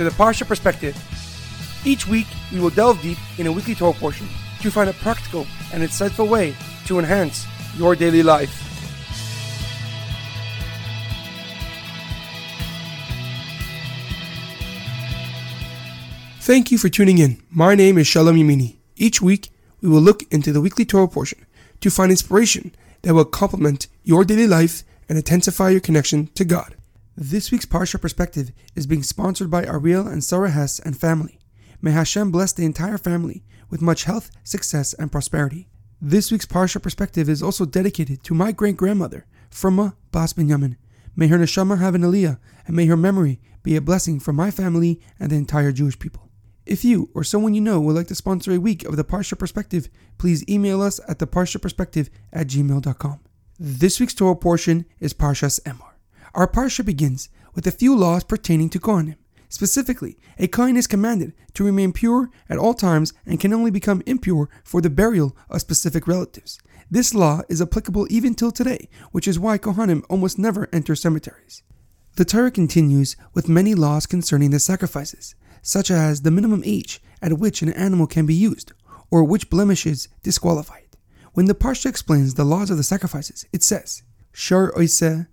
to the Parsha Perspective. Each week, we will delve deep in a weekly Torah portion to find a practical and insightful way to enhance your daily life. Thank you for tuning in. My name is Shalom Yamini. Each week, we will look into the weekly Torah portion to find inspiration that will complement your daily life and intensify your connection to God. This week's Parsha Perspective is being sponsored by Ariel and Sara Hess and family. May Hashem bless the entire family with much health, success, and prosperity. This week's Parsha Perspective is also dedicated to my great grandmother, Fruma Bas Binyamin. May her neshama have an aliyah, and may her memory be a blessing for my family and the entire Jewish people. If you or someone you know would like to sponsor a week of the Parsha Perspective, please email us at theparshaperspective at gmail.com. This week's Torah portion is Parshas Emor. Our Parsha begins with a few laws pertaining to Kohanim. Specifically, a Kohen is commanded to remain pure at all times and can only become impure for the burial of specific relatives. This law is applicable even till today, which is why Kohanim almost never enter cemeteries. The Torah continues with many laws concerning the sacrifices such as the minimum age at which an animal can be used, or which blemishes disqualify it. When the Parsha explains the laws of the sacrifices, it says, Shar oiseh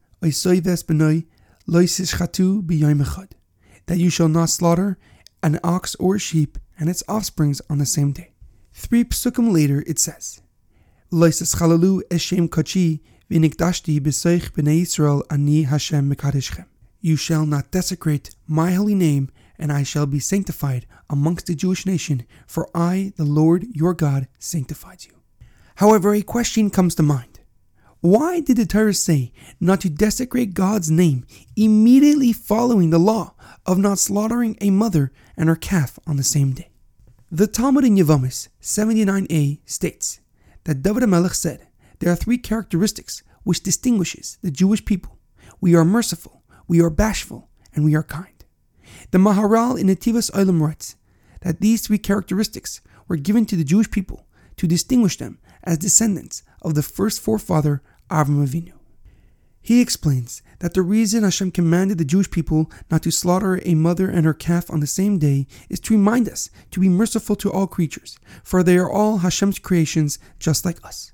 that you shall not slaughter an ox or a sheep and its offsprings on the same day. Three psukim later, it says. You shall not desecrate my holy name and I shall be sanctified amongst the Jewish nation, for I, the Lord your God, sanctified you. However, a question comes to mind. Why did the Torah say not to desecrate God's name immediately following the law of not slaughtering a mother and her calf on the same day? The Talmud in Yevamos 79a states that David HaMelech said there are three characteristics which distinguishes the Jewish people. We are merciful, we are bashful, and we are kind. The Maharal in Netivos Olam writes that these three characteristics were given to the Jewish people to distinguish them as descendants of the first forefather Avram Avinu. He explains that the reason Hashem commanded the Jewish people not to slaughter a mother and her calf on the same day is to remind us to be merciful to all creatures, for they are all Hashem's creations just like us.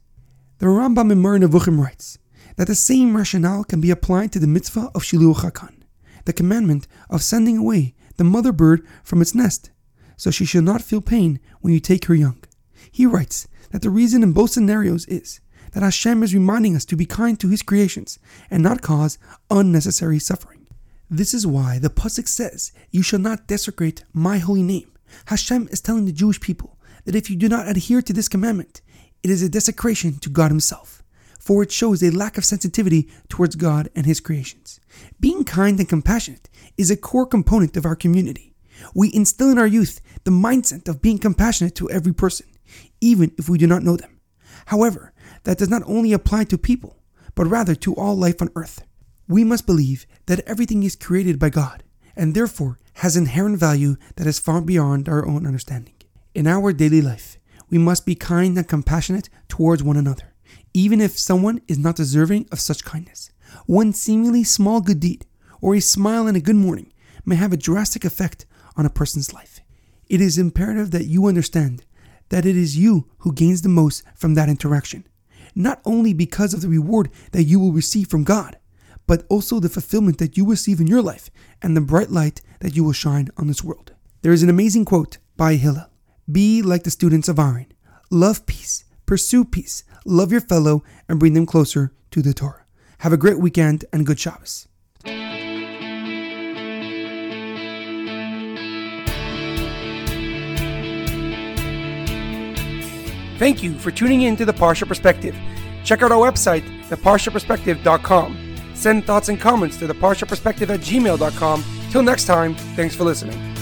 The Rambam in Moreh Nevuchim writes that the same rationale can be applied to the mitzvah of Shiluach HaKan the commandment of sending away the mother bird from its nest, so she shall not feel pain when you take her young. He writes that the reason in both scenarios is that Hashem is reminding us to be kind to His creations and not cause unnecessary suffering. This is why the Pasuk says, You shall not desecrate my holy name. Hashem is telling the Jewish people that if you do not adhere to this commandment, it is a desecration to God Himself for it shows a lack of sensitivity towards God and His creations. Being kind and compassionate is a core component of our community. We instill in our youth the mindset of being compassionate to every person, even if we do not know them. However, that does not only apply to people, but rather to all life on earth. We must believe that everything is created by God, and therefore has inherent value that is far beyond our own understanding. In our daily life, we must be kind and compassionate towards one another even if someone is not deserving of such kindness. One seemingly small good deed, or a smile and a good morning, may have a drastic effect on a person's life. It is imperative that you understand that it is you who gains the most from that interaction, not only because of the reward that you will receive from God, but also the fulfillment that you receive in your life and the bright light that you will shine on this world. There is an amazing quote by Hillel Be like the students of Aaron, love peace, pursue peace, love your fellow, and bring them closer to the Torah. Have a great weekend and good Shabbos. Thank you for tuning in to the Parsha Perspective. Check out our website, theparshaperspective.com. Send thoughts and comments to theparshaperspective at gmail.com. Till next time, thanks for listening.